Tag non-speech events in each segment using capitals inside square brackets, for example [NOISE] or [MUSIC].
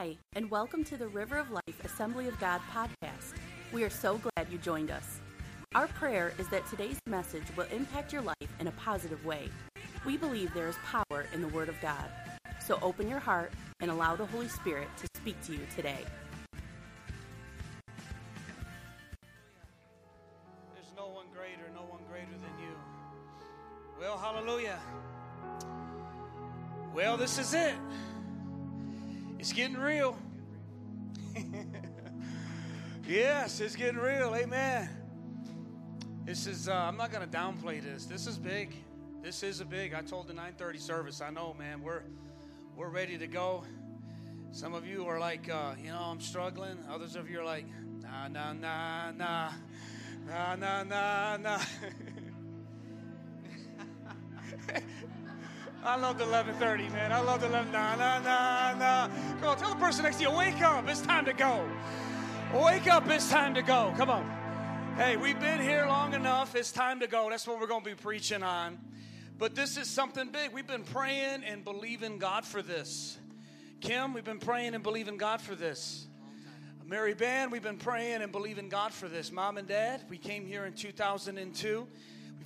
Hi, and welcome to the River of Life Assembly of God podcast. We are so glad you joined us. Our prayer is that today's message will impact your life in a positive way. We believe there is power in the Word of God. So open your heart and allow the Holy Spirit to speak to you today. There's no one greater, no one greater than you. Well, hallelujah. Well, this is it. It's getting real. [LAUGHS] yes, it's getting real. Amen. This is, uh, I'm not going to downplay this. This is big. This is a big. I told the 930 service, I know, man, we're, we're ready to go. Some of you are like, uh, you know, I'm struggling. Others of you are like, nah, nah, nah, nah, nah, nah, nah, nah. [LAUGHS] I love the 11:30, man. I love the 11. Nah, nah, nah, nah. Come on, tell the person next to you, wake up. It's time to go. Wake up. It's time to go. Come on. Hey, we've been here long enough. It's time to go. That's what we're going to be preaching on. But this is something big. We've been praying and believing God for this. Kim, we've been praying and believing God for this. Mary Band, we've been praying and believing God for this. Mom and Dad, we came here in 2002.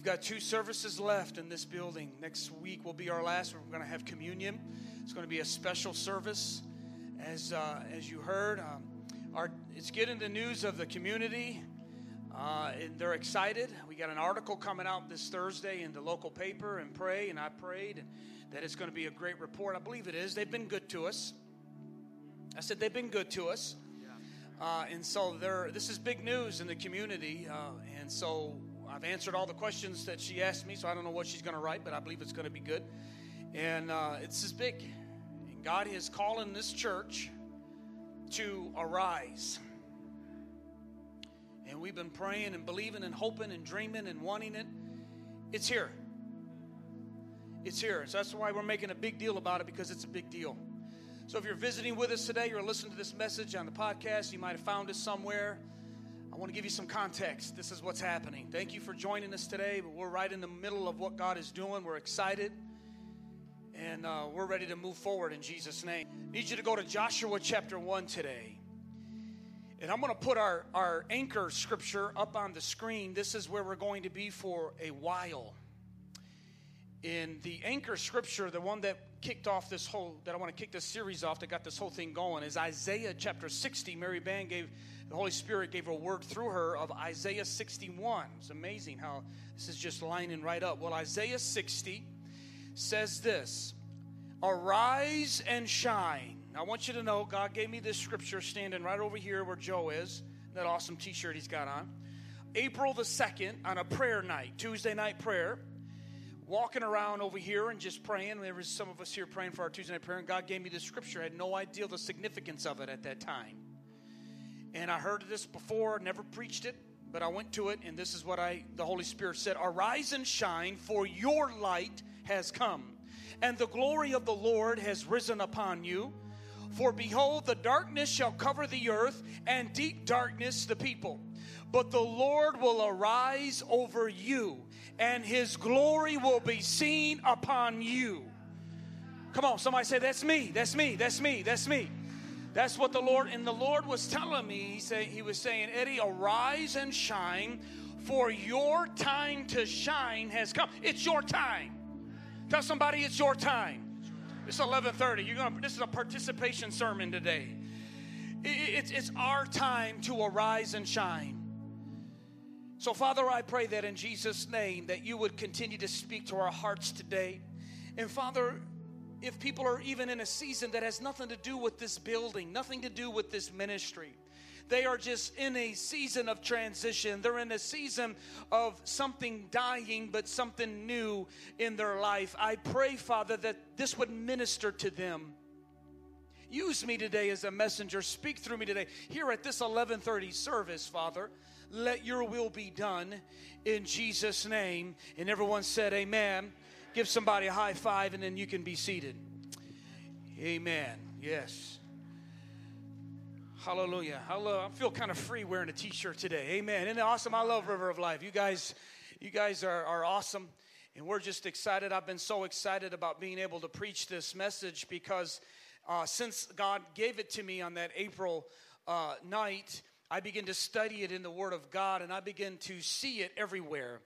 We've got two services left in this building. Next week will be our last. We're going to have communion. It's going to be a special service, as uh, as you heard. Um, our it's getting the news of the community. Uh, and they're excited. We got an article coming out this Thursday in the local paper, and pray. And I prayed and that it's going to be a great report. I believe it is. They've been good to us. I said they've been good to us. Uh, and so there, this is big news in the community. Uh, and so I've answered all the questions that she asked me, so I don't know what she's going to write, but I believe it's going to be good. And uh, it's is big. And God is calling this church to arise. And we've been praying and believing and hoping and dreaming and wanting it. It's here. It's here. So that's why we're making a big deal about it because it's a big deal. So if you're visiting with us today, you're listening to this message on the podcast, you might have found us somewhere. I want to give you some context. This is what's happening. Thank you for joining us today. But we're right in the middle of what God is doing. We're excited. And uh, we're ready to move forward in Jesus' name. I need you to go to Joshua chapter 1 today. And I'm going to put our, our anchor scripture up on the screen. This is where we're going to be for a while. In the anchor scripture, the one that kicked off this whole, that I want to kick this series off, that got this whole thing going, is Isaiah chapter 60. Mary Band gave the Holy Spirit gave a word through her of Isaiah 61. It's amazing how this is just lining right up. Well, Isaiah 60 says this Arise and shine. I want you to know God gave me this scripture standing right over here where Joe is, that awesome t shirt he's got on. April the 2nd, on a prayer night, Tuesday night prayer, walking around over here and just praying. There was some of us here praying for our Tuesday night prayer, and God gave me this scripture. I had no idea the significance of it at that time. And I heard this before, never preached it, but I went to it, and this is what I the Holy Spirit said: Arise and shine, for your light has come, and the glory of the Lord has risen upon you. For behold, the darkness shall cover the earth, and deep darkness the people. But the Lord will arise over you, and his glory will be seen upon you. Come on, somebody say, That's me, that's me, that's me, that's me. That's what the Lord, and the Lord was telling me, he, say, he was saying, Eddie, arise and shine, for your time to shine has come. It's your time. Tell somebody it's your time. It's 11:30. You're gonna. This is a participation sermon today. It's it's our time to arise and shine. So, Father, I pray that in Jesus' name that you would continue to speak to our hearts today. And Father, if people are even in a season that has nothing to do with this building, nothing to do with this ministry. They are just in a season of transition. They're in a season of something dying, but something new in their life. I pray, Father, that this would minister to them. Use me today as a messenger. Speak through me today. Here at this 1130 service, Father, let your will be done in Jesus' name. And everyone said, Amen. Give somebody a high five and then you can be seated. Amen. Yes. Hallelujah. Hello. I feel kind of free wearing a t-shirt today. Amen. Isn't awesome? I love River of Life. You guys, you guys are, are awesome. And we're just excited. I've been so excited about being able to preach this message because uh, since God gave it to me on that April uh, night, I begin to study it in the Word of God and I begin to see it everywhere.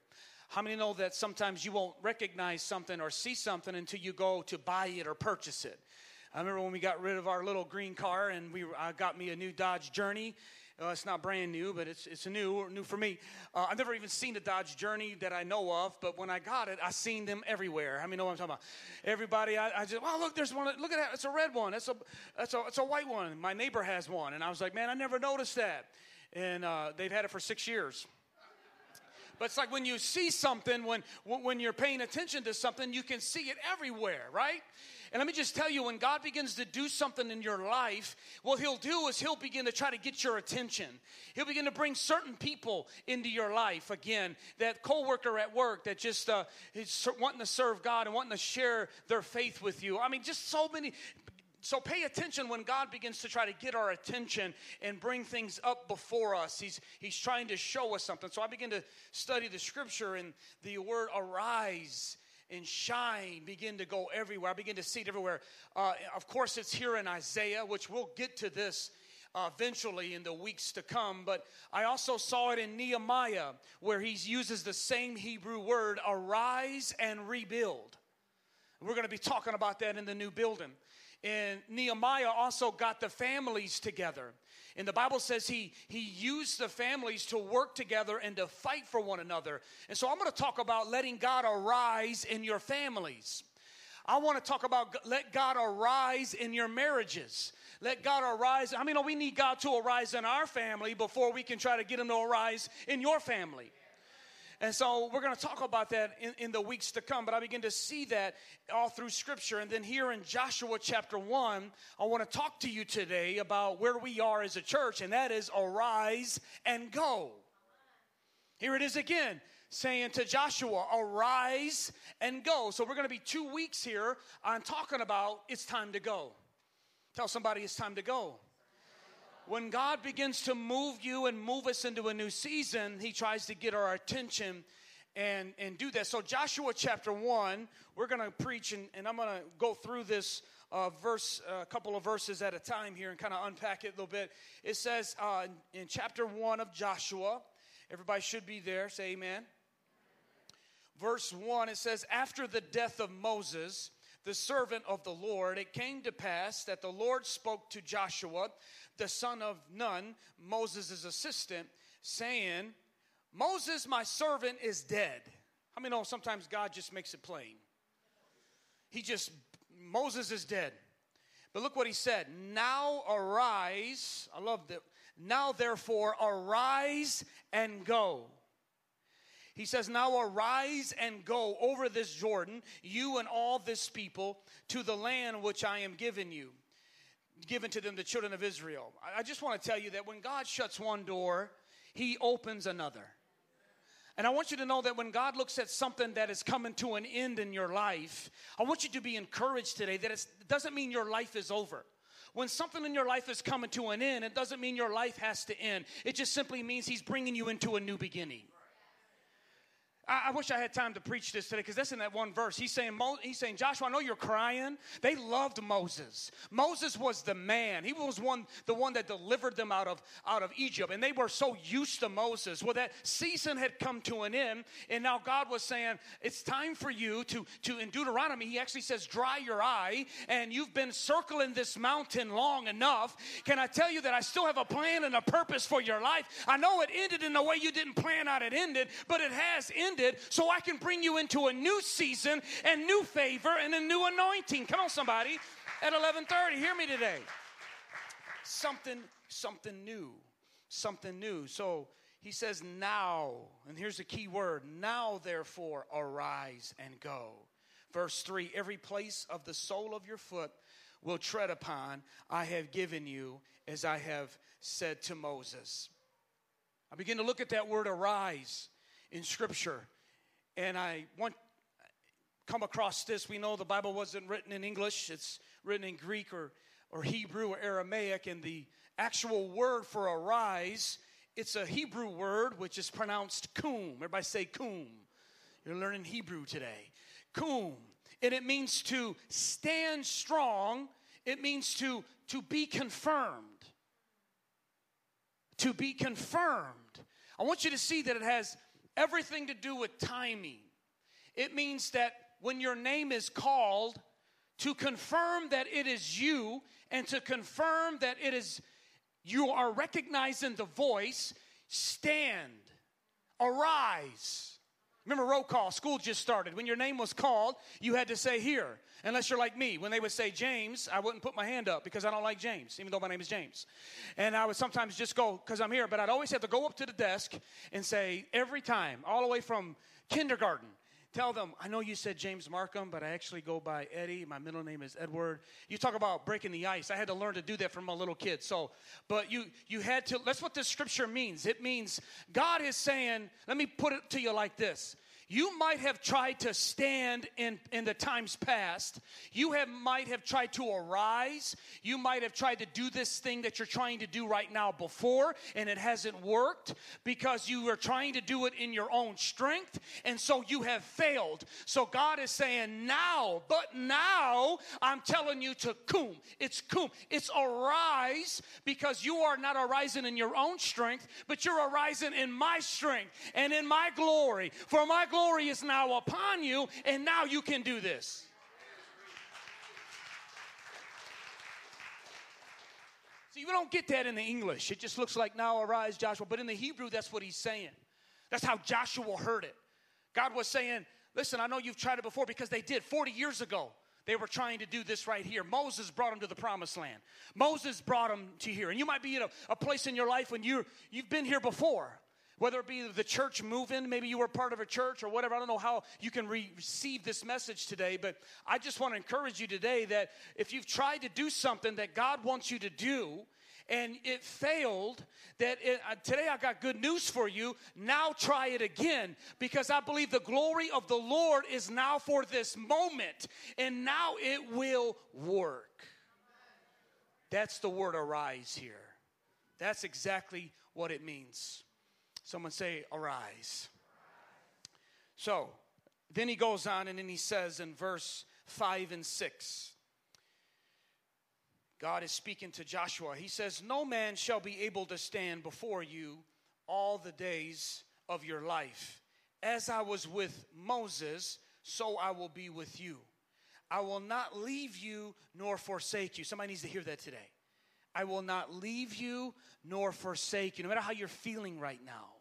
How many know that sometimes you won't recognize something or see something until you go to buy it or purchase it? I remember when we got rid of our little green car and we got me a new Dodge Journey. Uh, it's not brand new, but it's it's new new for me. Uh, I've never even seen a Dodge Journey that I know of, but when I got it, I seen them everywhere. How many know what I'm talking about? Everybody, I, I just oh look, there's one. Look at that, it's a red one. It's a it's a it's a white one. My neighbor has one, and I was like, man, I never noticed that. And uh, they've had it for six years. But it's like when you see something, when, when you're paying attention to something, you can see it everywhere, right? And let me just tell you, when God begins to do something in your life, what He'll do is He'll begin to try to get your attention. He'll begin to bring certain people into your life. Again, that coworker at work that just uh, is wanting to serve God and wanting to share their faith with you. I mean, just so many so pay attention when God begins to try to get our attention and bring things up before us. He's, he's trying to show us something. So I begin to study the scripture and the word arise and shine begin to go everywhere. I begin to see it everywhere. Uh, of course, it's here in Isaiah, which we'll get to this uh, eventually in the weeks to come. But I also saw it in Nehemiah, where he uses the same Hebrew word, arise and rebuild. We're going to be talking about that in the new building. And Nehemiah also got the families together. And the Bible says he, he used the families to work together and to fight for one another. And so I'm going to talk about letting God arise in your families. I want to talk about let God arise in your marriages. Let God arise. I mean, we need God to arise in our family before we can try to get him to arise in your family. And so we're going to talk about that in, in, the weeks to come, but I begin to see that all through Scripture. And then here in Joshua chapter 1, I want to talk to you today about where we are as a church, and that is arise and go. Here it is again saying to Joshua, arise and go. So we're going to be two weeks here on talking about it's time to go. Tell somebody it's time to go when God begins to move you and move us into a new season, He tries to get our attention and, and do that. So, Joshua chapter 1, we're going to preach, and, and I'm going to go through this uh, verse, a uh, couple of verses at a time here and kind of unpack it a little bit. It says uh, in, in chapter 1 of Joshua, everybody should be there, say amen. Verse 1, it says, After the death of Moses, the servant of the Lord, it came to pass that the Lord spoke to Joshua the son of Nun, Moses' assistant, saying, Moses, my servant, is dead. I mean, know sometimes God just makes it plain? He just, Moses is dead. But look what he said. Now arise. I love that. Now therefore arise and go. He says, Now arise and go over this Jordan, you and all this people, to the land which I am giving you given to them, the children of Israel. I just want to tell you that when God shuts one door, He opens another. And I want you to know that when God looks at something that is coming to an end in your life, I want you to be encouraged today that it doesn't mean your life is over. When something in your life is coming to an end, it doesn't mean your life has to end. It just simply means He's bringing you into a new beginning. I, wish I had time to preach this today because that's in that one verse. He's saying, he's saying, Joshua, I know you're crying. They loved Moses. Moses was the man. He was one, the one that delivered them out of, out of Egypt. And they were so used to Moses. Well, that season had come to an end. And now God was saying, it's time for you to, to in Deuteronomy, he actually says, dry your eye. And you've been circling this mountain long enough. Can I tell you that I still have a plan and a purpose for your life? I know it ended in the way you didn't plan out it ended, but it has ended ended so I can bring you into a new season and new favor and a new anointing. Come on, somebody. At 11:30, hear me today. Something, something new. Something new. So he says, now, and here's the key word now, therefore, arise and go. Verse 3 Every place of the sole of your foot will tread upon, I have given you, as I have said to Moses. I begin to look at that word arise in Scripture. And I want come across this. We know the Bible wasn't written in English, it's written in Greek or, or Hebrew or Aramaic. And the actual word for arise, it's a Hebrew word which is pronounced kum. Everybody say kum. You're learning Hebrew today. Kum. And it means to stand strong it means to, to be confirmed. To be confirmed. I want you to see that it has everything to do with timing. It means that when your name is called, to confirm that it is you and to confirm that it is you are recognizing the voice, stand, arise. Remember roll call, school just started. When your name was called, you had to say here. Unless you're like me. When they would say James, I wouldn't put my hand up because I don't like James, even though my name is James. And I would sometimes just go because I'm here, but I'd always have to go up to the desk and say every time, all the way from kindergarten, Tell them, I know you said James Markham, but I actually go by Eddie. My middle name is Edward. You talk about breaking the ice. I had to learn to do that from a little kid. So, but you you had to that's what this scripture means. It means God is saying, let me put it to you like this. You might have tried to stand in, in the times past. You have, might have tried to arise. You might have tried to do this thing that you're trying to do right now before, and it hasn't worked because you were trying to do it in your own strength, and so you have failed. So God is saying, now, but now I'm telling you to come. It's come. It's arise because you are not arising in your own strength, but you're arising in my strength and in my glory. For my glory glory is now upon you, and now you can do this. See, we don't get that in the English. It just looks like now arise, Joshua. But in the Hebrew, that's what he's saying. That's how Joshua heard it. God was saying, Listen, I know you've tried it before because they did 40 years ago. They were trying to do this right here. Moses brought them to the promised land. Moses brought them to here. And you might be in a, a place in your life when you you've been here before whether it be the church moving, maybe you were part of a church or whatever. I don't know how you can re- receive this message today, but I just want to encourage you today that if you've tried to do something that God wants you to do, and it failed that it, uh, today i got good news for you now try it again because i believe the glory of the lord is now for this moment and now it will work that's the word arise here that's exactly what it means Someone say, arise. So, then he goes on and then he says in verse 5 and 6, God is speaking to Joshua. He says, No man shall be able to stand before you all the days of your life. As I was with Moses, so I will be with you. I will not leave you nor forsake you. Somebody needs to hear that today. I will not leave you nor forsake you, no matter how you're feeling right now.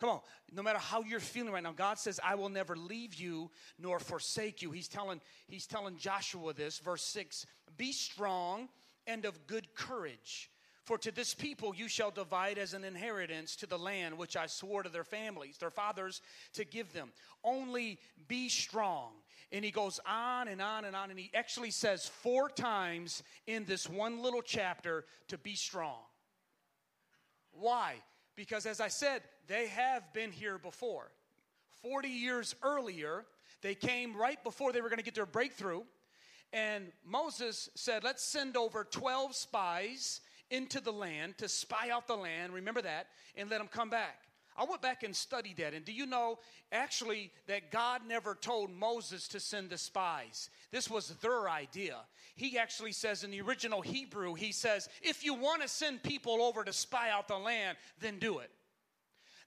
Come on, no matter how you're feeling right now, God says, I will never leave you nor forsake you. He's telling, he's telling Joshua this, verse 6 Be strong and of good courage. For to this people you shall divide as an inheritance to the land which I swore to their families, their fathers, to give them. Only be strong. And he goes on and on and on. And he actually says four times in this one little chapter to be strong. Why? Because as I said, they have been here before. 40 years earlier, they came right before they were going to get their breakthrough. And Moses said, Let's send over 12 spies into the land to spy out the land. Remember that, and let them come back. I went back and studied that. And do you know actually that God never told Moses to send the spies? This was their idea. He actually says in the original Hebrew, he says, if you want to send people over to spy out the land, then do it.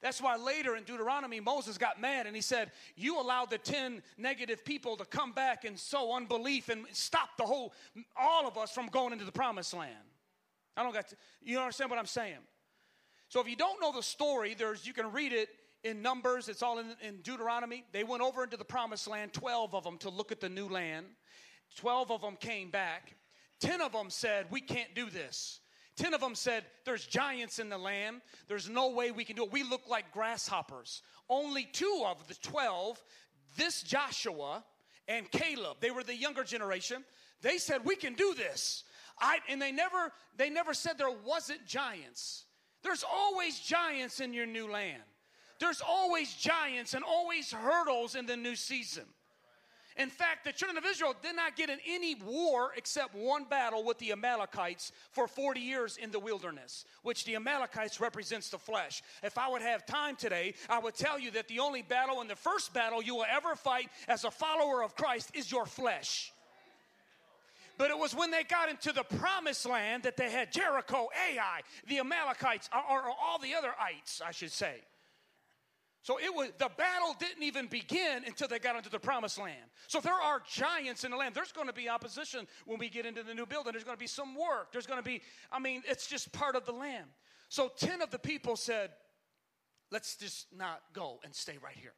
That's why later in Deuteronomy, Moses got mad and he said, You allowed the 10 negative people to come back and sow unbelief and stop the whole, all of us from going into the promised land. I don't got to, you understand what I'm saying? So if you don't know the story, there's you can read it in Numbers. It's all in, in Deuteronomy. They went over into the promised land, 12 of them, to look at the new land. 12 of them came back. 10 of them said, We can't do this. 10 of them said, There's giants in the land. There's no way we can do it. We look like grasshoppers. Only two of the 12, this Joshua and Caleb, they were the younger generation, they said, We can do this. I, and they never, they never said there wasn't giants. There's always giants in your new land. There's always giants and always hurdles in the new season. In fact, the children of Israel did not get in any war except one battle with the Amalekites for 40 years in the wilderness, which the Amalekites represents the flesh. If I would have time today, I would tell you that the only battle and the first battle you will ever fight as a follower of Christ is your flesh. But it was when they got into the promised land that they had Jericho, Ai, the Amalekites, or, or all the other ites, I should say. So it was the battle didn't even begin until they got into the promised land. So there are giants in the land. There's going to be opposition when we get into the new building. There's going to be some work. There's going to be, I mean, it's just part of the land. So 10 of the people said, let's just not go and stay right here.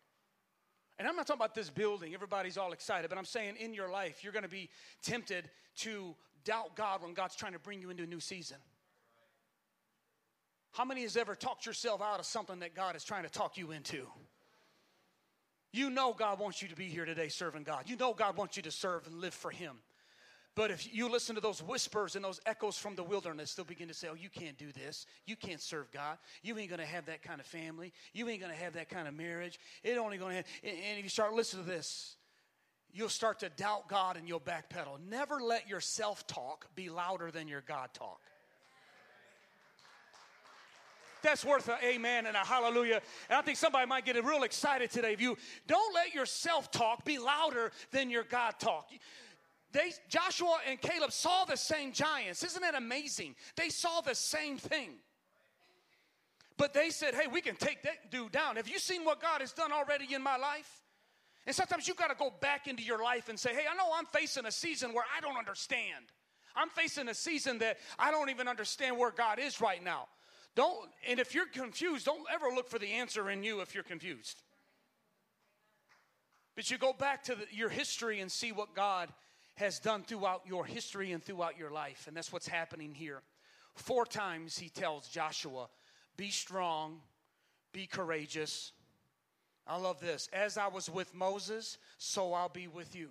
And I'm not talking about this building, everybody's all excited, but I'm saying in your life, you're going to be tempted to doubt God when God's trying to bring you into a new season. How many has ever talked yourself out of something that God is trying to talk you into? You know God wants you to be here today serving God. You know God wants you to serve and live for Him. But if you listen to those whispers and those echoes from the wilderness, they'll begin to say, Oh, you can't do this. You can't serve God. You ain't going to have that kind of family. You ain't going to have that kind of marriage. It only going to have. And if you start listening to this, you'll start to doubt God and you'll backpedal. Never let your self talk be louder than your God talk. That's worth an amen and a hallelujah. And I think somebody might get real excited today. If you don't let your self talk be louder than your God talk. They, Joshua and Caleb saw the same giants. Isn't that amazing? They saw the same thing. But they said, hey, we can take that dude down. Have you seen what God has done already in my life? And sometimes you got to go back into your life and say, hey, I know I'm facing a season where I don't understand. I'm facing a season that I don't even understand where God is right now. Don't, and if you're confused, don't ever look for the answer in you if you're confused. But you go back to the, your history and see what God has done throughout your history and throughout your life. And that's what's happening here. Four times he tells Joshua, Be strong, be courageous. I love this. As I was with Moses, so I'll be with you.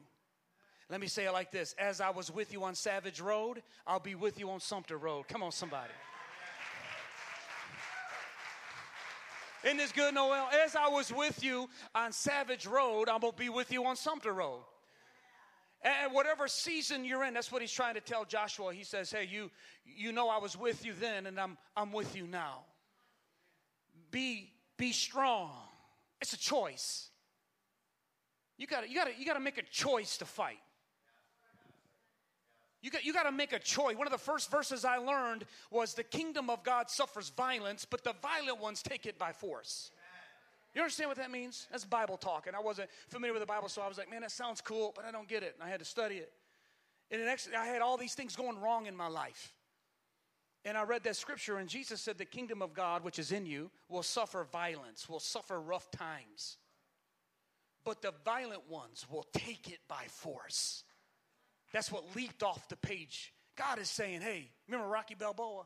Let me say it like this As I was with you on Savage Road, I'll be with you on Sumter Road. Come on, somebody. Isn't this good, Noel? As I was with you on Savage Road, I'm going to be with you on Sumter Road. And whatever season you're in, that's what he's trying to tell Joshua. He says, Hey, you, you know I was with you then, and I'm, I'm with you now. Be, be strong. It's a choice. You gotta, you, gotta, you gotta make a choice to fight. You got, you got to make a choice. One of the first verses I learned was the kingdom of God suffers violence, but the violent ones take it by force. You understand what that means? That's Bible talk. And I wasn't familiar with the Bible, so I was like, man, that sounds cool, but I don't get it. And I had to study it. And it actually, I had all these things going wrong in my life. And I read that scripture, and Jesus said, The kingdom of God, which is in you, will suffer violence, will suffer rough times. But the violent ones will take it by force. That's what leaped off the page. God is saying, Hey, remember Rocky Balboa?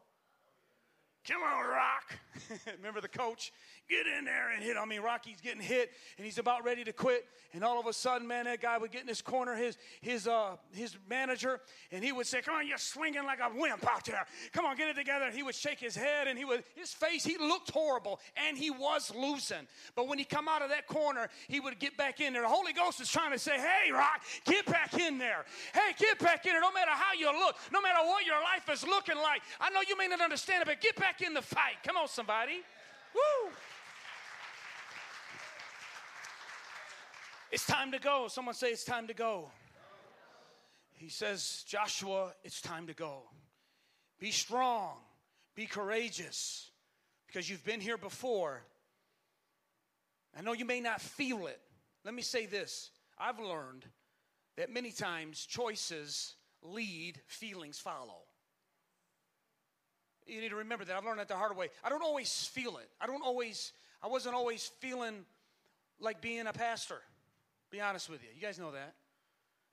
Come on, Rock. [LAUGHS] Remember the coach? Get in there and hit. I mean, Rocky's getting hit and he's about ready to quit. And all of a sudden, man, that guy would get in his corner, his his uh his manager, and he would say, Come on, you're swinging like a wimp out there. Come on, get it together. And he would shake his head and he would his face, he looked horrible, and he was losing. But when he come out of that corner, he would get back in there. The Holy Ghost is trying to say, Hey, Rock, get back in there. Hey, get back in there. No matter how you look, no matter what your life is looking like. I know you may not understand it, but get back in the fight. Come on, somebody. Woo! It's time to go. Someone say it's time to go. He says, Joshua, it's time to go. Be strong, be courageous, because you've been here before. I know you may not feel it. Let me say this I've learned that many times choices lead, feelings follow. You need to remember that. I've learned that the hard way. I don't always feel it. I don't always, I wasn't always feeling like being a pastor. Be honest with you. You guys know that.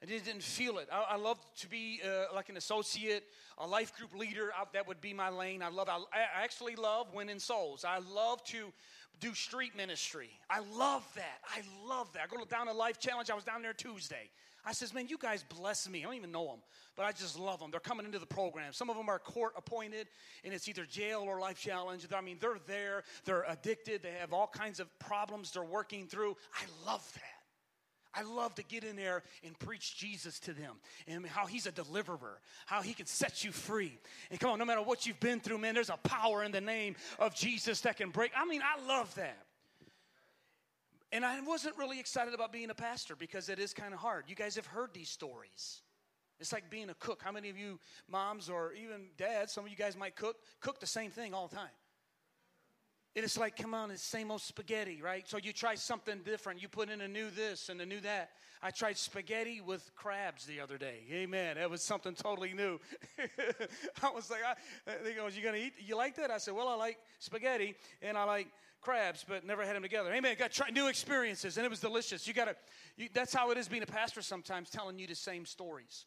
I just didn't feel it. I, I love to be uh, like an associate, a life group leader. I, that would be my lane. I love. I, I actually love winning souls. I love to do street ministry. I love that. I love that. I go down to Life Challenge. I was down there Tuesday. I says, man, you guys bless me. I don't even know them, but I just love them. They're coming into the program. Some of them are court appointed, and it's either jail or Life Challenge. I mean, they're there. They're addicted. They have all kinds of problems they're working through. I love that. I love to get in there and preach Jesus to them and how he's a deliverer, how he can set you free. And come on, no matter what you've been through, man, there's a power in the name of Jesus that can break. I mean, I love that. And I wasn't really excited about being a pastor because it is kind of hard. You guys have heard these stories. It's like being a cook. How many of you moms or even dads, some of you guys might cook, cook the same thing all the time? It's like, come on, it's same old spaghetti, right? So you try something different. You put in a new this and a new that. I tried spaghetti with crabs the other day. Amen. That was something totally new. [LAUGHS] I was like, I, they you gonna eat? You like that? I said, well, I like spaghetti and I like crabs, but never had them together. Amen. Got try new experiences, and it was delicious. You got to. That's how it is being a pastor. Sometimes telling you the same stories.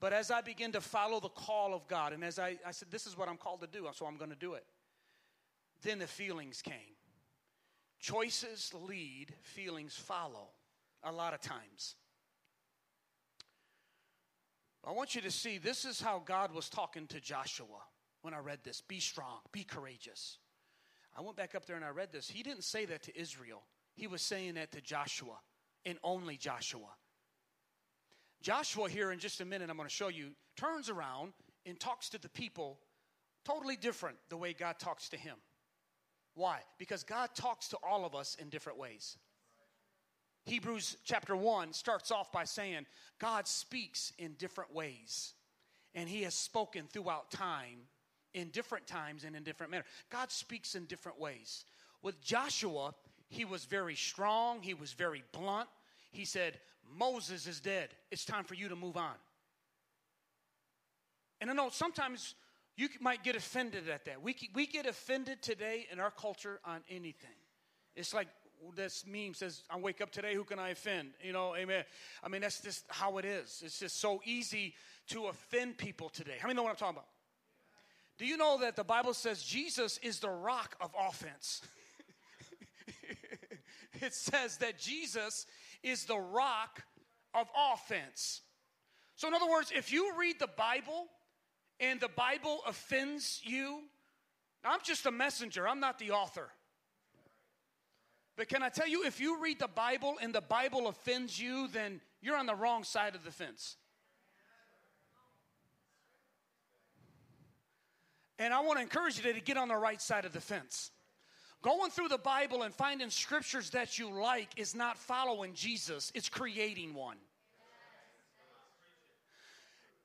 But as I begin to follow the call of God, and as I, I said, this is what I'm called to do, so I'm going to do it. Then the feelings came. Choices lead, feelings follow a lot of times. I want you to see this is how God was talking to Joshua when I read this be strong, be courageous. I went back up there and I read this. He didn't say that to Israel, he was saying that to Joshua and only Joshua. Joshua, here in just a minute, I'm going to show you, turns around and talks to the people totally different the way God talks to him. Why? Because God talks to all of us in different ways. Hebrews chapter 1 starts off by saying, God speaks in different ways, and He has spoken throughout time in different times and in different manner. God speaks in different ways. With Joshua, he was very strong, he was very blunt. He said, Moses is dead. It's time for you to move on. And I know sometimes you might get offended at that. We, we get offended today in our culture on anything. It's like this meme says, I wake up today, who can I offend? You know, amen. I mean, that's just how it is. It's just so easy to offend people today. How many know what I'm talking about? Do you know that the Bible says Jesus is the rock of offense? [LAUGHS] it says that Jesus is the rock of offense. So, in other words, if you read the Bible and the Bible offends you, I'm just a messenger, I'm not the author. But can I tell you, if you read the Bible and the Bible offends you, then you're on the wrong side of the fence. And I want to encourage you to get on the right side of the fence. Going through the Bible and finding scriptures that you like is not following Jesus, it's creating one.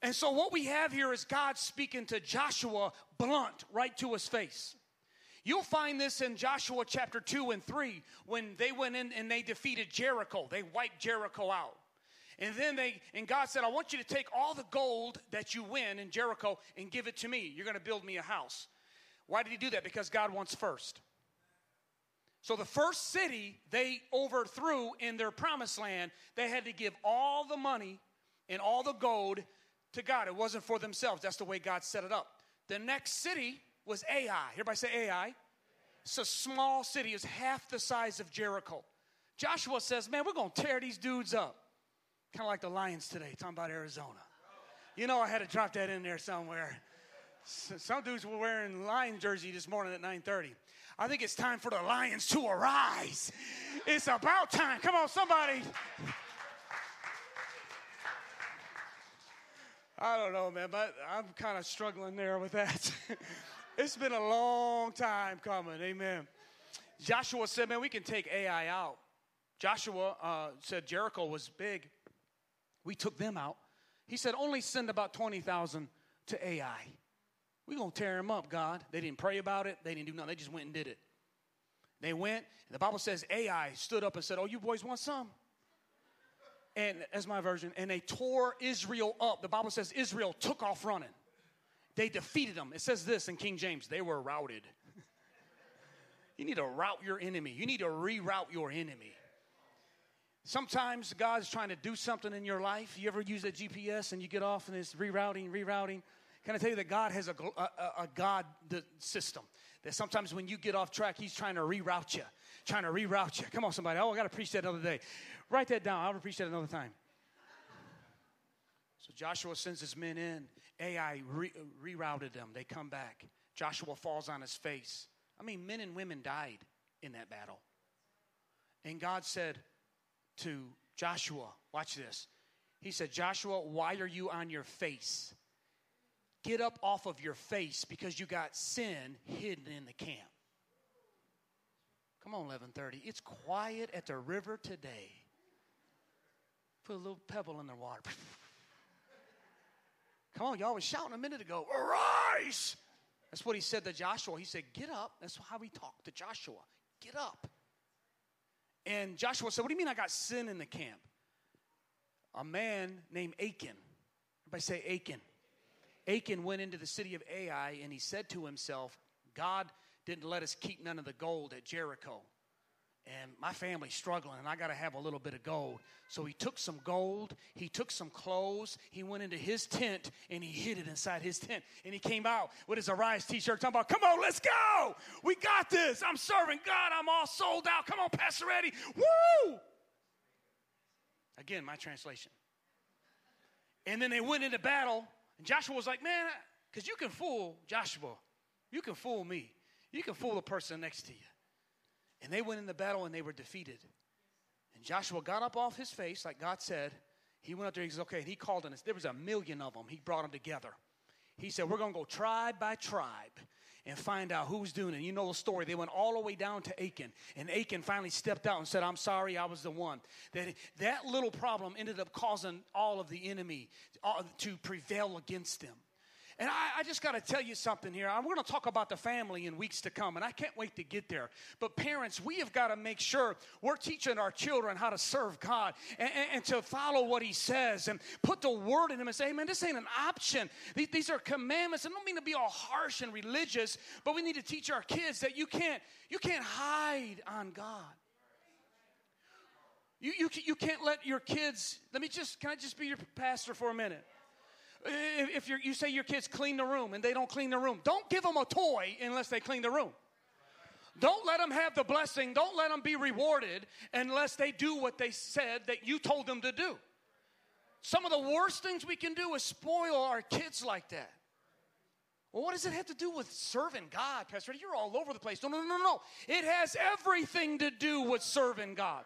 And so, what we have here is God speaking to Joshua blunt right to his face. You'll find this in Joshua chapter 2 and 3 when they went in and they defeated Jericho. They wiped Jericho out. And then they, and God said, I want you to take all the gold that you win in Jericho and give it to me. You're going to build me a house. Why did he do that? Because God wants first. So the first city they overthrew in their promised land, they had to give all the money and all the gold to God. It wasn't for themselves. That's the way God set it up. The next city was Ai. Everybody say Ai. It's a small city. It's half the size of Jericho. Joshua says, man, we're going to tear these dudes up. Kind of like the Lions today, talking about Arizona. You know, I had to drop that in there somewhere. Some dudes were wearing Lion jersey this morning at 9:30. I think it's time for the Lions to arise. It's about time. Come on, somebody. I don't know, man, but I'm kind of struggling there with that. [LAUGHS] it's been a long time coming. Amen. Joshua said, man, we can take Ai out. Joshua uh, said Jericho was big. We took them out. He said, only send about 20,000 to Ai. We're going to tear them up, God. They didn't pray about it. They didn't do nothing. They just went and did it. They went, and the Bible says Ai stood up and said, Oh, you boys want some? And as my version, and they tore Israel up. The Bible says Israel took off running. They defeated them. It says this in King James they were routed. [LAUGHS] you need to route your enemy, you need to reroute your enemy. Sometimes God's trying to do something in your life. You ever use a GPS and you get off and it's rerouting, rerouting? Can I tell you that God has a, a, a God system? That sometimes when you get off track, He's trying to reroute you, trying to reroute you. Come on, somebody. Oh, I got to preach that another day. Write that down. I'll preach that another time. So Joshua sends his men in. Ai re- rerouted them. They come back. Joshua falls on his face. I mean, men and women died in that battle. And God said, to Joshua, watch this. He said, Joshua, why are you on your face? Get up off of your face because you got sin hidden in the camp. Come on, 1130. It's quiet at the river today. Put a little pebble in the water. [LAUGHS] Come on, y'all was shouting a minute ago. Arise! That's what he said to Joshua. He said, Get up. That's how he talked to Joshua. Get up. And Joshua said, What do you mean I got sin in the camp? A man named Achan. Everybody say Achan. Achan went into the city of Ai and he said to himself, God didn't let us keep none of the gold at Jericho and my family's struggling and I got to have a little bit of gold. So he took some gold, he took some clothes, he went into his tent and he hid it inside his tent. And he came out with his Arise t shirt talking about, come on, let's go. We got this. I'm serving God. I'm all sold out. Come on, Pastor Eddie. Woo! Again, my translation. And then they went into battle, and Joshua was like, man, because you can fool Joshua. You can fool me. You can fool the person next to you. And they went in the battle and they were defeated. And Joshua got up off his face, like God said. He went up there, he says, okay, and he called on us. There was a million of them. He brought them together. He said, We're going to go tribe by tribe and find out who's doing it. You know the story. They went all the way down to Achan, and Achan finally stepped out and said, I'm sorry, I was the one. That, that little problem ended up causing all of the enemy uh, to prevail against them. And I, I just got to tell you something here. I'm going to talk about the family in weeks to come, and I can't wait to get there. But parents, we have got to make sure we're teaching our children how to serve God and, and, and to follow what He says and put the word in them and say, man, this ain't an option. These, these are commandments. I don't mean to be all harsh and religious, but we need to teach our kids that you can't, you can't hide on God. You, you, you can't let your kids, let me just, can I just be your pastor for a minute? If you say your kids clean the room and they don't clean the room, don't give them a toy unless they clean the room. Don't let them have the blessing. Don't let them be rewarded unless they do what they said that you told them to do. Some of the worst things we can do is spoil our kids like that. Well, what does it have to do with serving God, Pastor? You're all over the place. No, no, no, no. It has everything to do with serving God.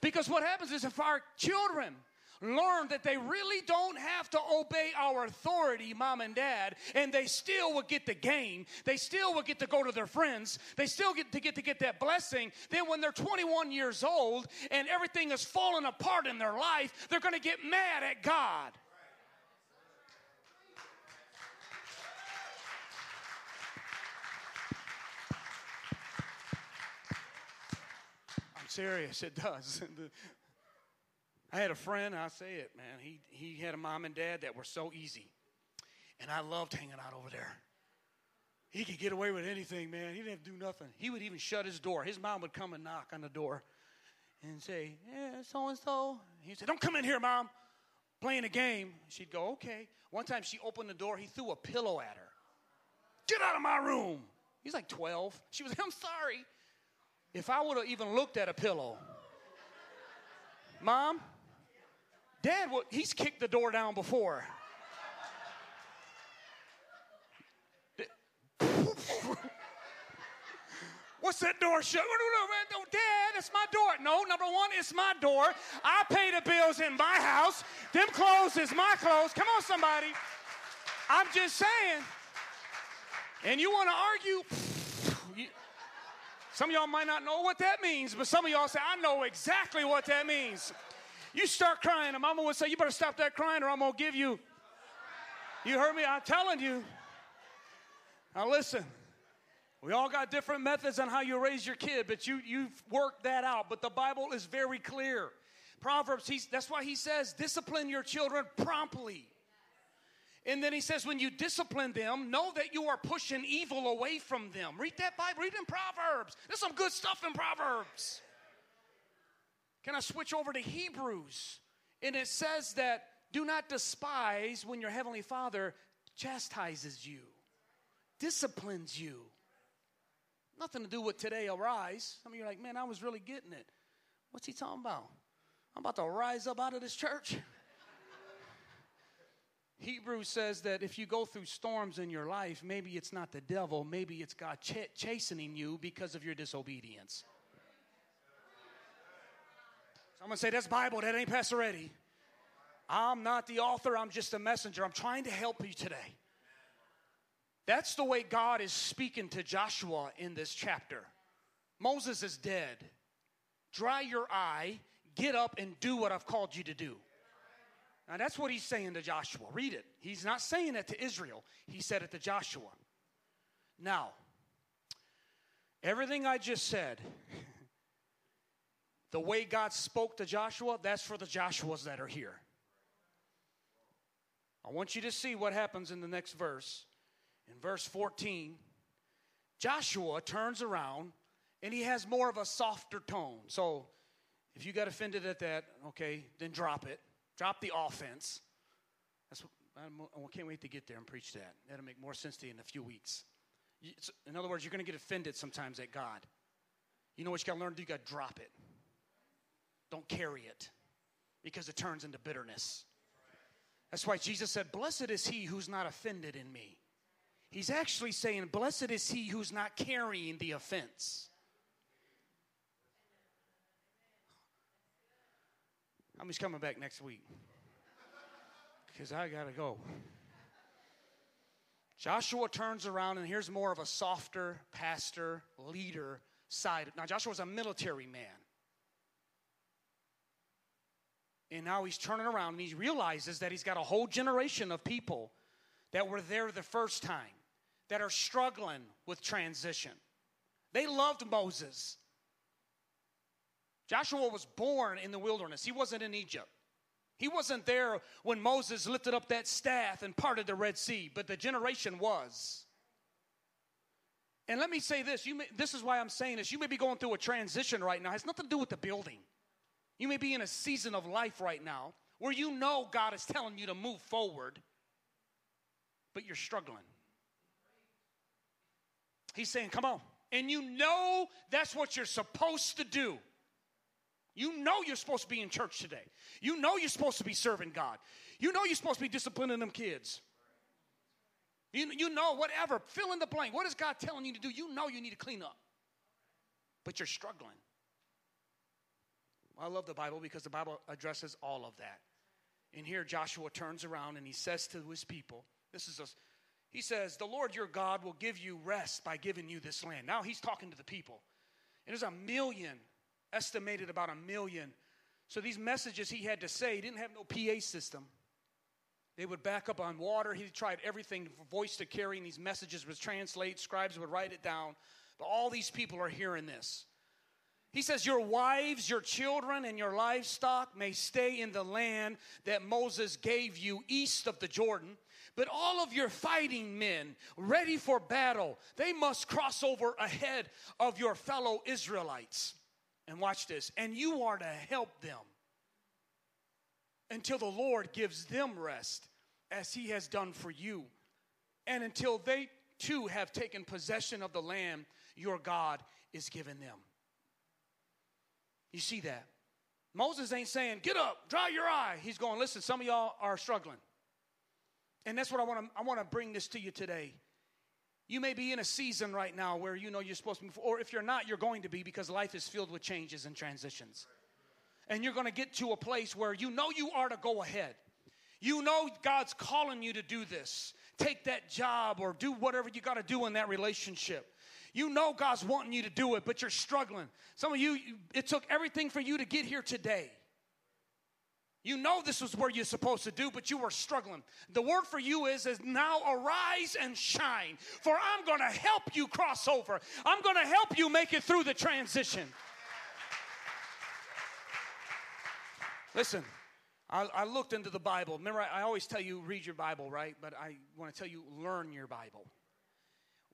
Because what happens is if our children learn that they really don't have to obey our authority, mom and dad, and they still will get the gain. They still will get to go to their friends. They still get to get to get that blessing. Then when they're 21 years old and everything is falling apart in their life, they're going to get mad at God. I'm serious, it does. [LAUGHS] I had a friend, I say it, man. He, he had a mom and dad that were so easy. And I loved hanging out over there. He could get away with anything, man. He didn't have to do nothing. He would even shut his door. His mom would come and knock on the door and say, Yeah, so and so. He'd say, Don't come in here, mom. Playing a game. She'd go, Okay. One time she opened the door, he threw a pillow at her. Get out of my room. He's like 12. She was, I'm sorry. If I would have even looked at a pillow, Mom, Dad, well, he's kicked the door down before. What's that door shut? No, no, Dad, it's my door. No, number one, it's my door. I pay the bills in my house. Them clothes is my clothes. Come on, somebody. I'm just saying. And you want to argue? Some of y'all might not know what that means, but some of y'all say, I know exactly what that means. You start crying, and mama would say, You better stop that crying, or I'm going to give you. You heard me? I'm telling you. Now, listen. We all got different methods on how you raise your kid, but you, you've worked that out. But the Bible is very clear. Proverbs, he's, that's why he says, discipline your children promptly. And then he says, when you discipline them, know that you are pushing evil away from them. Read that Bible, read in Proverbs. There's some good stuff in Proverbs. Can I switch over to Hebrews? And it says that do not despise when your heavenly Father chastises you, disciplines you. Nothing to do with today, arise. Some of you are like, man, I was really getting it. What's he talking about? I'm about to rise up out of this church. [LAUGHS] Hebrews says that if you go through storms in your life, maybe it's not the devil, maybe it's God ch- chastening you because of your disobedience. I'm going to say, that's Bible, that ain't Pastor Eddie. I'm not the author, I'm just a messenger. I'm trying to help you today. That's the way God is speaking to Joshua in this chapter. Moses is dead. Dry your eye, get up, and do what I've called you to do. Now that's what he's saying to Joshua. Read it. He's not saying it to Israel, he said it to Joshua. Now, everything I just said, [LAUGHS] the way God spoke to Joshua, that's for the Joshuas that are here. I want you to see what happens in the next verse. In verse 14, Joshua turns around and he has more of a softer tone. So if you got offended at that, okay, then drop it. Drop the offense. That's what, I can't wait to get there and preach that. That'll make more sense to you in a few weeks. In other words, you're going to get offended sometimes at God. You know what you got to learn to do? You got to drop it. Don't carry it because it turns into bitterness. That's why Jesus said, Blessed is he who's not offended in me. He's actually saying, Blessed is he who's not carrying the offense. I'm just coming back next week? Because I got to go. Joshua turns around, and here's more of a softer pastor, leader side. Now, Joshua was a military man. And now he's turning around and he realizes that he's got a whole generation of people that were there the first time that are struggling with transition. They loved Moses. Joshua was born in the wilderness, he wasn't in Egypt. He wasn't there when Moses lifted up that staff and parted the Red Sea, but the generation was. And let me say this, you may, this is why I'm saying this. You may be going through a transition right now. It has nothing to do with the building. You may be in a season of life right now where you know God is telling you to move forward, but you're struggling. He's saying, Come on. And you know that's what you're supposed to do. You know you're supposed to be in church today. You know you're supposed to be serving God. You know you're supposed to be disciplining them kids. You, you know, whatever, fill in the blank. What is God telling you to do? You know you need to clean up, but you're struggling. I love the Bible because the Bible addresses all of that. And here Joshua turns around and he says to his people, This is us. he says, The Lord your God will give you rest by giving you this land. Now he's talking to the people. And there's a million estimated about a million. So these messages he had to say, he didn't have no PA system. They would back up on water. He tried everything for voice to carry, and these messages would translate. Scribes would write it down. But all these people are hearing this. He says, Your wives, your children, and your livestock may stay in the land that Moses gave you east of the Jordan. But all of your fighting men ready for battle, they must cross over ahead of your fellow Israelites. And watch this, and you are to help them until the Lord gives them rest, as he has done for you, and until they too have taken possession of the land your God is giving them. You see that? Moses ain't saying, get up, dry your eye. He's going, listen, some of y'all are struggling. And that's what I want to I want to bring this to you today. You may be in a season right now where you know you're supposed to move, or if you're not, you're going to be because life is filled with changes and transitions. And you're going to get to a place where you know you are to go ahead. You know God's calling you to do this. Take that job or do whatever you got to do in that relationship. You know God's wanting you to do it, but you're struggling. Some of you, it took everything for you to get here today. You know this was where you're supposed to do, but you were struggling. The word for you is, is now arise and shine, for I'm going to help you cross over. I'm going to help you make it through the transition. Listen, I, I looked into the Bible. Remember, I, I always tell you read your Bible, right? But I want to tell you learn your Bible.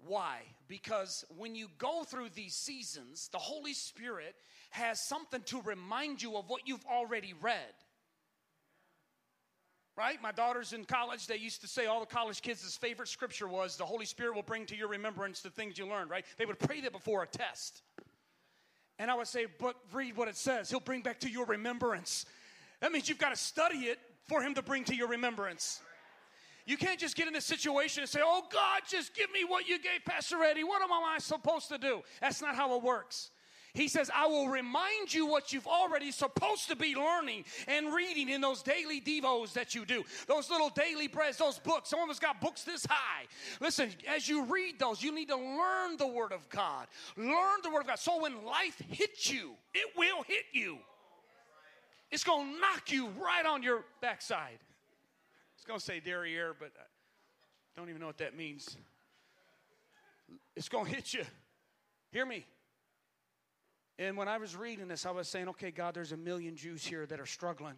Why? Because when you go through these seasons, the Holy Spirit has something to remind you of what you've already read right? My daughter's in college. They used to say all the college kids' favorite scripture was the Holy Spirit will bring to your remembrance the things you learned, right? They would pray that before a test. And I would say, but read what it says. He'll bring back to your remembrance. That means you've got to study it for him to bring to your remembrance. You can't just get in a situation and say, oh God, just give me what you gave Pastor Eddie. What am I supposed to do? That's not how it works. He says, I will remind you what you've already supposed to be learning and reading in those daily devos that you do, those little daily breads, those books. Some of us got books this high. Listen, as you read those, you need to learn the Word of God. Learn the Word of God. So when life hits you, it will hit you. it's going to knock you right on your backside. Going to say derriere, but I don't even know what that means. It's going to hit you. Hear me. And when I was reading this, I was saying, okay, God, there's a million Jews here that are struggling.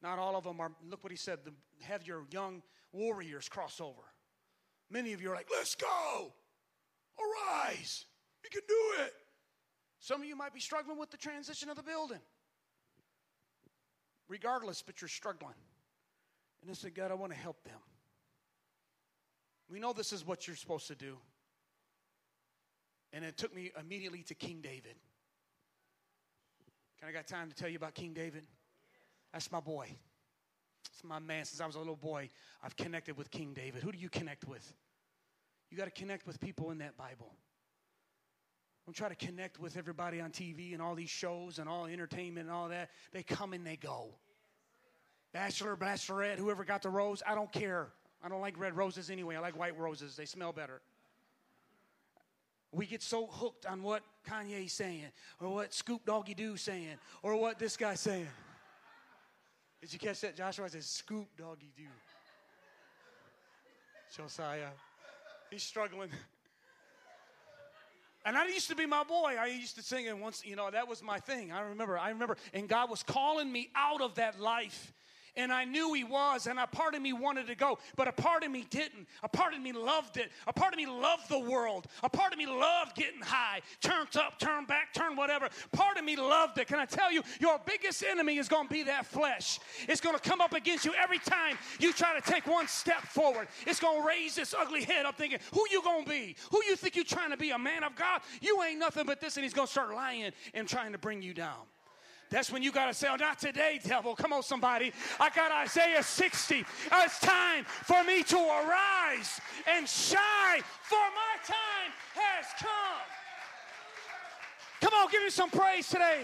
Not all of them are, look what he said, the, have your young warriors cross over. Many of you are like, let's go. Arise. We can do it. Some of you might be struggling with the transition of the building. Regardless, but you're struggling. And I said, God, I want to help them. We know this is what you're supposed to do. And it took me immediately to King David. Can I got time to tell you about King David? That's my boy. It's my man. Since I was a little boy, I've connected with King David. Who do you connect with? You got to connect with people in that Bible. Don't try to connect with everybody on TV and all these shows and all entertainment and all that. They come and they go. Bachelor, bachelorette, whoever got the rose, I don't care. I don't like red roses anyway. I like white roses. They smell better. We get so hooked on what Kanye's saying, or what Scoop Doggy Doo saying, or what this guy's saying. Did you catch that? Joshua said, Scoop Doggy Doo. Josiah, he's struggling. And that used to be my boy. I used to sing, and once, you know, that was my thing. I remember, I remember, and God was calling me out of that life and I knew he was, and a part of me wanted to go, but a part of me didn't. A part of me loved it. A part of me loved the world. A part of me loved getting high, turned up, turned back, turned whatever. Part of me loved it. Can I tell you, your biggest enemy is going to be that flesh. It's going to come up against you every time you try to take one step forward. It's going to raise this ugly head up thinking, who you going to be? Who you think you're trying to be? A man of God? You ain't nothing but this, and he's going to start lying and trying to bring you down. That's when you got to say, oh, not today, devil. Come on, somebody. I got Isaiah 60. It's time for me to arise and shine, for my time has come. Come on, give me some praise today.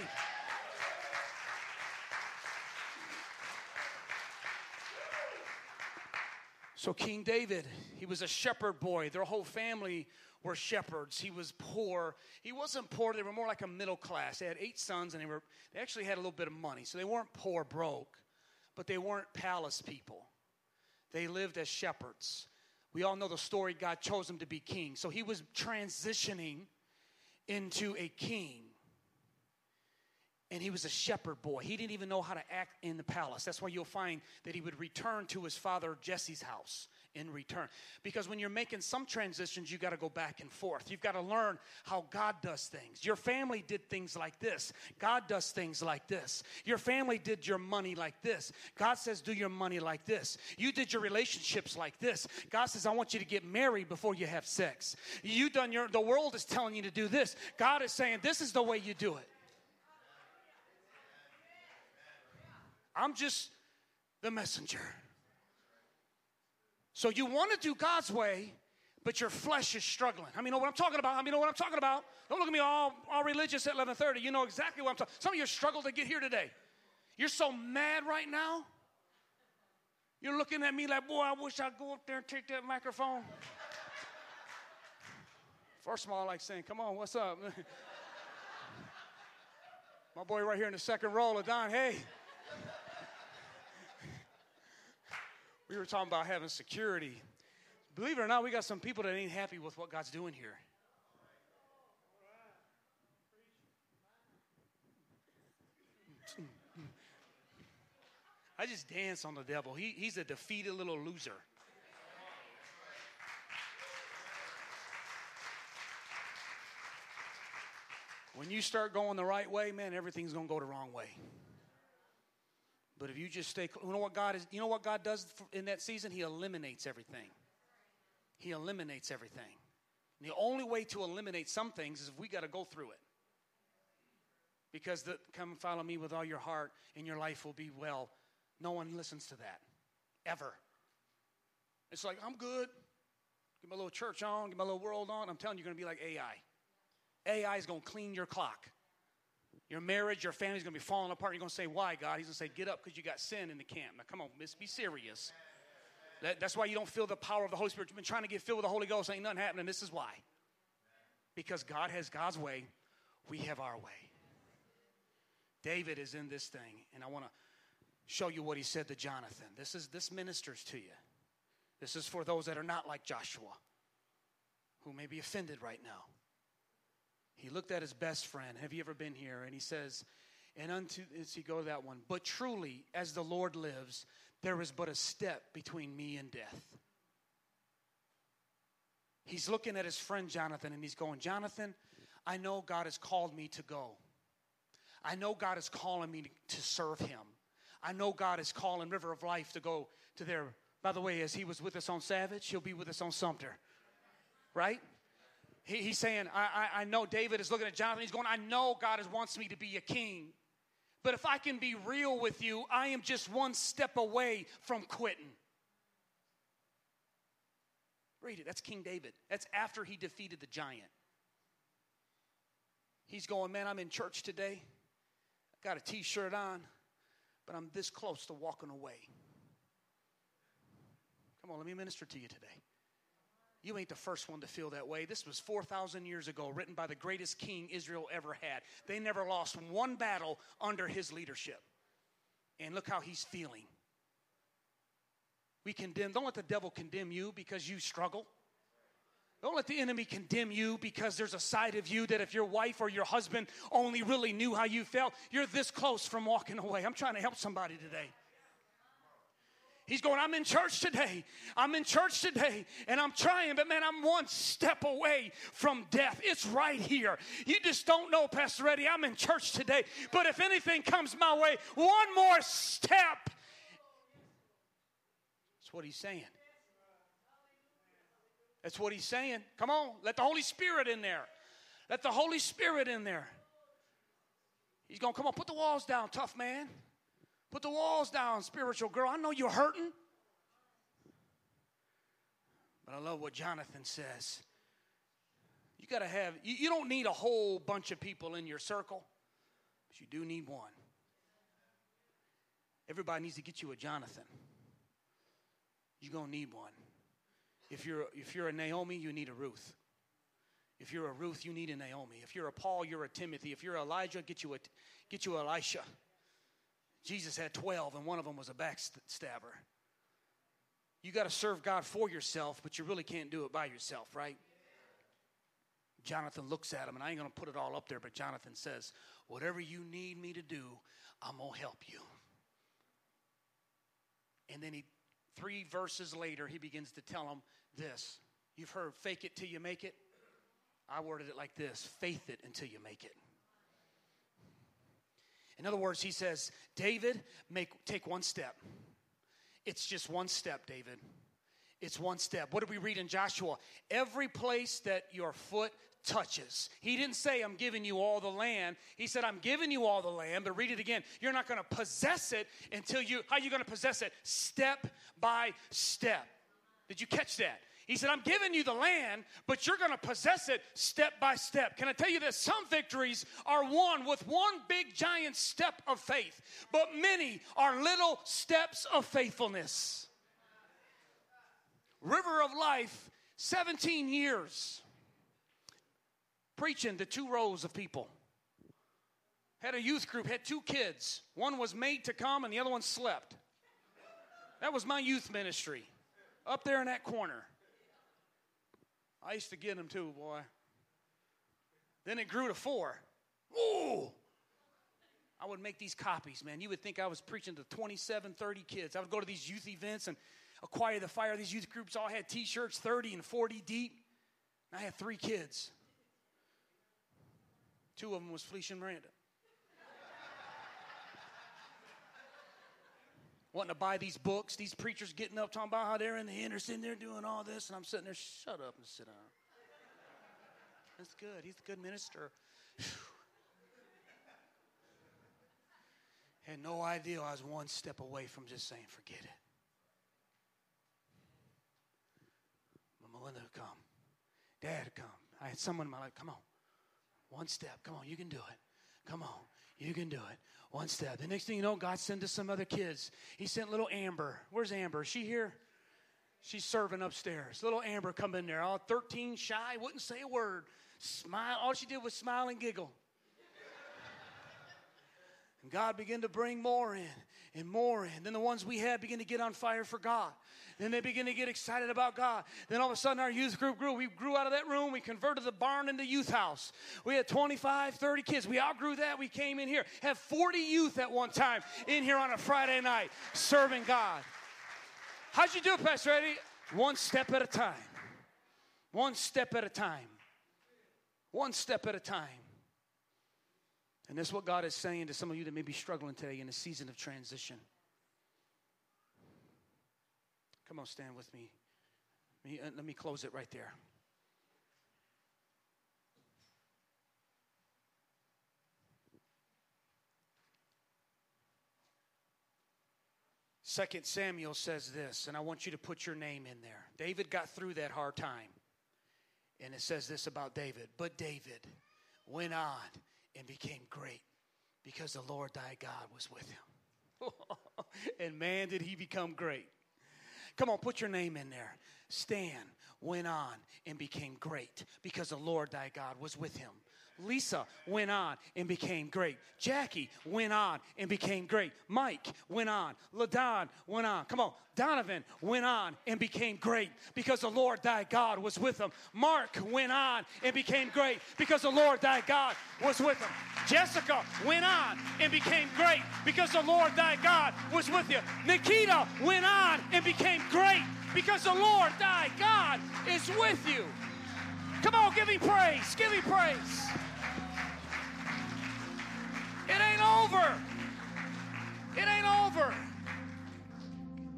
So, King David, he was a shepherd boy. Their whole family were shepherds. He was poor. He wasn't poor, they were more like a middle class. They had eight sons and they were they actually had a little bit of money. So they weren't poor broke, but they weren't palace people. They lived as shepherds. We all know the story God chose him to be king. So he was transitioning into a king. And he was a shepherd boy. He didn't even know how to act in the palace. That's why you'll find that he would return to his father Jesse's house in return. Because when you're making some transitions, you got to go back and forth. You've got to learn how God does things. Your family did things like this. God does things like this. Your family did your money like this. God says, do your money like this. You did your relationships like this. God says, I want you to get married before you have sex. You done your, the world is telling you to do this. God is saying, this is the way you do it. I'm just the messenger. So you want to do God's way, but your flesh is struggling. I mean, know what I'm talking about? I mean, know what I'm talking about? Don't look at me all, all religious at 11:30. You know exactly what I'm talking. Some of you struggle to get here today. You're so mad right now. You're looking at me like, boy, I wish I'd go up there and take that microphone. First of all, I like saying, come on, what's up? [LAUGHS] My boy right here in the second row, Don, hey. We were talking about having security. Believe it or not, we got some people that ain't happy with what God's doing here. I just dance on the devil. He, he's a defeated little loser. When you start going the right way, man, everything's going to go the wrong way. But if you just stay, you know what God is, you know what God does in that season? He eliminates everything. He eliminates everything. And the only way to eliminate some things is if we got to go through it. Because the, come follow me with all your heart and your life will be well. No one listens to that. Ever. It's like, I'm good. Get my little church on, get my little world on. I'm telling you, you're going to be like AI. AI is going to clean your clock. Your marriage, your family's going to be falling apart. You're going to say, Why, God? He's going to say, Get up because you got sin in the camp. Now, come on, miss, be serious. That, that's why you don't feel the power of the Holy Spirit. You've been trying to get filled with the Holy Ghost, ain't nothing happening. This is why. Because God has God's way, we have our way. David is in this thing, and I want to show you what he said to Jonathan. This is this ministers to you. This is for those that are not like Joshua, who may be offended right now. He looked at his best friend. Have you ever been here? And he says, and unto as he go to that one, but truly, as the Lord lives, there is but a step between me and death. He's looking at his friend Jonathan and he's going, Jonathan, I know God has called me to go. I know God is calling me to serve him. I know God is calling River of Life to go to there. By the way, as he was with us on Savage, he'll be with us on Sumter. Right? He, he's saying, I, I, I know David is looking at Jonathan. He's going, I know God wants me to be a king. But if I can be real with you, I am just one step away from quitting. Read it. That's King David. That's after he defeated the giant. He's going, Man, I'm in church today. I got a t shirt on but I'm this close to walking away. Come on, let me minister to you today. You ain't the first one to feel that way. This was 4,000 years ago, written by the greatest king Israel ever had. They never lost one battle under his leadership. And look how he's feeling. We condemn, don't let the devil condemn you because you struggle. Don't let the enemy condemn you because there's a side of you that if your wife or your husband only really knew how you felt, you're this close from walking away. I'm trying to help somebody today. He's going, I'm in church today. I'm in church today, and I'm trying, but man, I'm one step away from death. It's right here. You just don't know, Pastor Eddie. I'm in church today, but if anything comes my way, one more step. That's what he's saying. That's what he's saying. Come on, let the Holy Spirit in there. Let the Holy Spirit in there. He's going, come on, put the walls down, tough man. Put the walls down, spiritual girl. I know you're hurting. But I love what Jonathan says. You got to have, you, you don't need a whole bunch of people in your circle, but you do need one. Everybody needs to get you a Jonathan. You're going to need one. If you're, if you're a Naomi, you need a Ruth. If you're a Ruth, you need a Naomi. If you're a Paul, you're a Timothy. If you're Elijah, get you a, get you Elisha. Jesus had 12, and one of them was a backstabber. You got to serve God for yourself, but you really can't do it by yourself, right? Jonathan looks at him, and I ain't going to put it all up there, but Jonathan says, Whatever you need me to do, I'm going to help you. And then he three verses later, he begins to tell him this. You've heard fake it till you make it. I worded it like this faith it until you make it. In other words, he says, David, make, take one step. It's just one step, David. It's one step. What did we read in Joshua? Every place that your foot touches. He didn't say, I'm giving you all the land. He said, I'm giving you all the land, but read it again. You're not going to possess it until you, how are you going to possess it? Step by step. Did you catch that? He said, I'm giving you the land, but you're going to possess it step by step. Can I tell you this? Some victories are won with one big giant step of faith, but many are little steps of faithfulness. River of Life, 17 years preaching to two rows of people. Had a youth group, had two kids. One was made to come, and the other one slept. That was my youth ministry up there in that corner. I used to get them too, boy. Then it grew to four. Ooh! I would make these copies, man. You would think I was preaching to 27, 30 kids. I would go to these youth events and acquire the fire. These youth groups all had t shirts 30 and 40 deep. I had three kids. Two of them was Felicia and Miranda. Wanting to buy these books, these preachers getting up talking about how they're in the inner they're doing all this, and I'm sitting there, shut up and sit down. That's good. He's a good minister. Had no idea I was one step away from just saying, forget it. But Melinda would come. Dad would come. I had someone in my life, come on. One step. Come on, you can do it. Come on, you can do it. One step. The next thing you know, God sent us some other kids. He sent little Amber. Where's Amber? Is she here? She's serving upstairs. Little Amber come in there, all 13, shy, wouldn't say a word. Smile. All she did was smile and giggle. And God began to bring more in and more in. Then the ones we had begin to get on fire for God. Then they begin to get excited about God. Then all of a sudden our youth group grew. We grew out of that room. We converted the barn into youth house. We had 25, 30 kids. We outgrew that. We came in here. Had 40 youth at one time in here on a Friday night serving God. How'd you do Pastor Eddie? One step at a time. One step at a time. One step at a time. And that's what God is saying to some of you that may be struggling today in a season of transition. Come on, stand with me. Let me, uh, let me close it right there. Second Samuel says this, and I want you to put your name in there. David got through that hard time. And it says this about David. But David went on and became great because the Lord thy God was with him. [LAUGHS] and man, did he become great. Come on, put your name in there. Stan went on and became great because the Lord thy God was with him. Lisa went on and became great. Jackie went on and became great. Mike went on. LaDon went on. Come on. Donovan went on and became great because the Lord thy God was with him. Mark went on and became great because the Lord thy God was with him. Jessica went on and became great because the Lord thy God was with you. Nikita went on and became great because the Lord thy God is with you. Come on, give me praise. Give me praise. Over. It ain't over.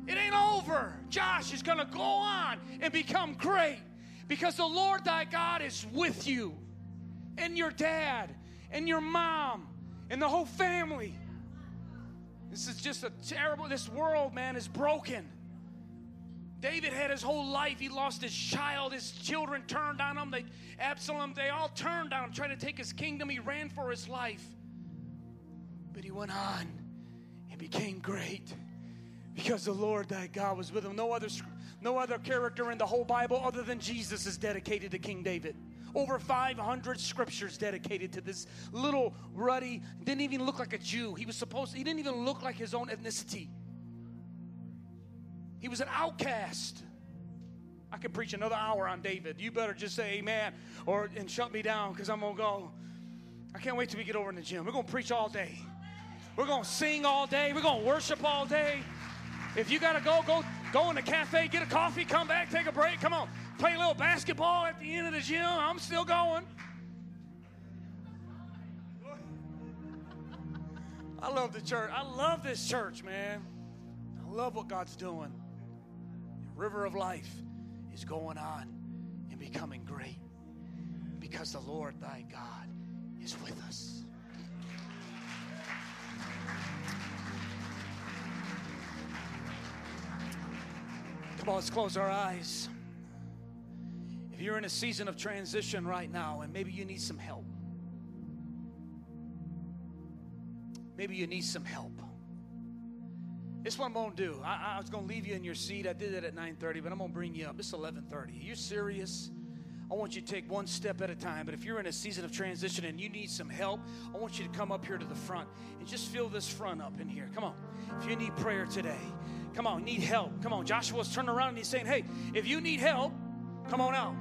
It ain't over. Josh is going to go on and become great because the Lord thy God is with you and your dad and your mom and the whole family. This is just a terrible, this world, man, is broken. David had his whole life. He lost his child. His children turned on him. They, Absalom, they all turned on him, trying to take his kingdom. He ran for his life. But he went on and became great because the Lord thy God was with him. No other, no other character in the whole Bible other than Jesus is dedicated to King David. Over 500 scriptures dedicated to this little ruddy, didn't even look like a Jew. He was supposed, to, he didn't even look like his own ethnicity. He was an outcast. I could preach another hour on David. You better just say amen or and shut me down because I'm gonna go. I can't wait till we get over in the gym. We're gonna preach all day. We're going to sing all day. We're going to worship all day. If you got to go, go go in the cafe, get a coffee, come back, take a break. Come on. Play a little basketball at the end of the gym. I'm still going. I love the church. I love this church, man. I love what God's doing. The river of life is going on and becoming great because the Lord thy God is with us. Come on, let's close our eyes. If you're in a season of transition right now and maybe you need some help, maybe you need some help. This is what I'm going to do. I, I was going to leave you in your seat. I did it at 9:30, but I'm going to bring you up. It's 11:30. You're serious? I want you to take one step at a time. But if you're in a season of transition and you need some help, I want you to come up here to the front and just fill this front up in here. Come on. If you need prayer today, Come on, need help. Come on. Joshua's turning around and he's saying, Hey, if you need help, come on out.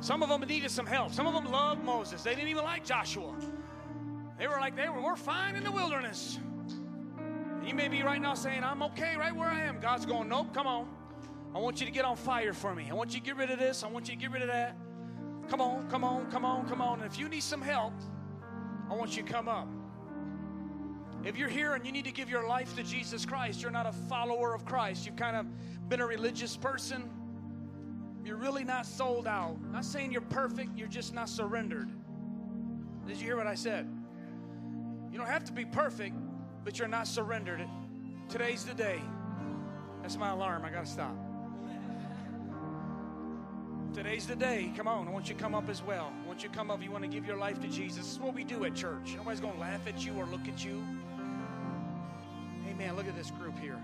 Some of them needed some help. Some of them loved Moses. They didn't even like Joshua. They were like, they were, we're fine in the wilderness. And you may be right now saying, I'm okay right where I am. God's going, Nope, come on. I want you to get on fire for me. I want you to get rid of this. I want you to get rid of that. Come on, come on, come on, come on. And if you need some help, I want you to come up. If you're here and you need to give your life to Jesus Christ, you're not a follower of Christ. You've kind of been a religious person. You're really not sold out. Not saying you're perfect, you're just not surrendered. Did you hear what I said? You don't have to be perfect, but you're not surrendered. Today's the day. That's my alarm. I got to stop. Today's the day. Come on. I want you to come up as well. I want you to come up. You want to give your life to Jesus. This is what we do at church. Nobody's going to laugh at you or look at you. Amen. Look at this group here.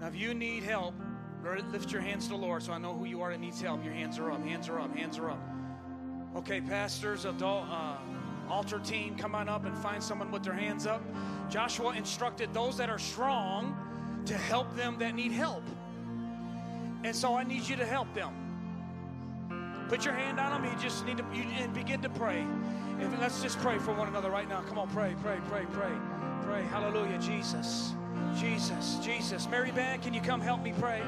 Now, if you need help, lift your hands to the Lord so I know who you are that needs help. Your hands are up. Hands are up. Hands are up. Okay, pastors, adult, uh, Altar team, come on up and find someone with their hands up. Joshua instructed those that are strong to help them that need help. And so I need you to help them. Put your hand on them. You just need to you, and begin to pray. And let's just pray for one another right now. Come on, pray, pray, pray, pray, pray. Hallelujah, Jesus, Jesus, Jesus. Mary Band, can you come help me pray?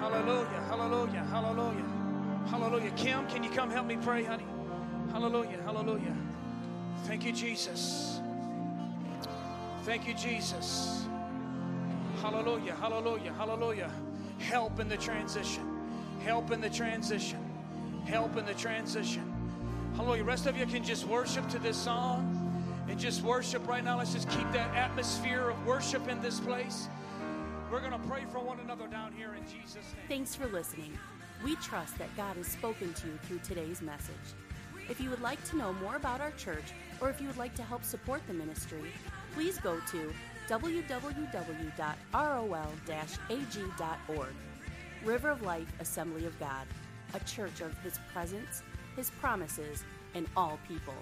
Hallelujah, hallelujah, hallelujah, hallelujah. Kim, can you come help me pray, honey? Hallelujah, hallelujah. Thank you, Jesus. Thank you, Jesus. Hallelujah, hallelujah, hallelujah. Help in the transition. Help in the transition. Help in the transition. Hallelujah. Rest of you can just worship to this song and just worship right now. Let's just keep that atmosphere of worship in this place. We're going to pray for one another down here in Jesus' name. Thanks for listening. We trust that God has spoken to you through today's message. If you would like to know more about our church or if you would like to help support the ministry, please go to www.rol-ag.org. River of Life Assembly of God, a church of His presence, His promises, and all people.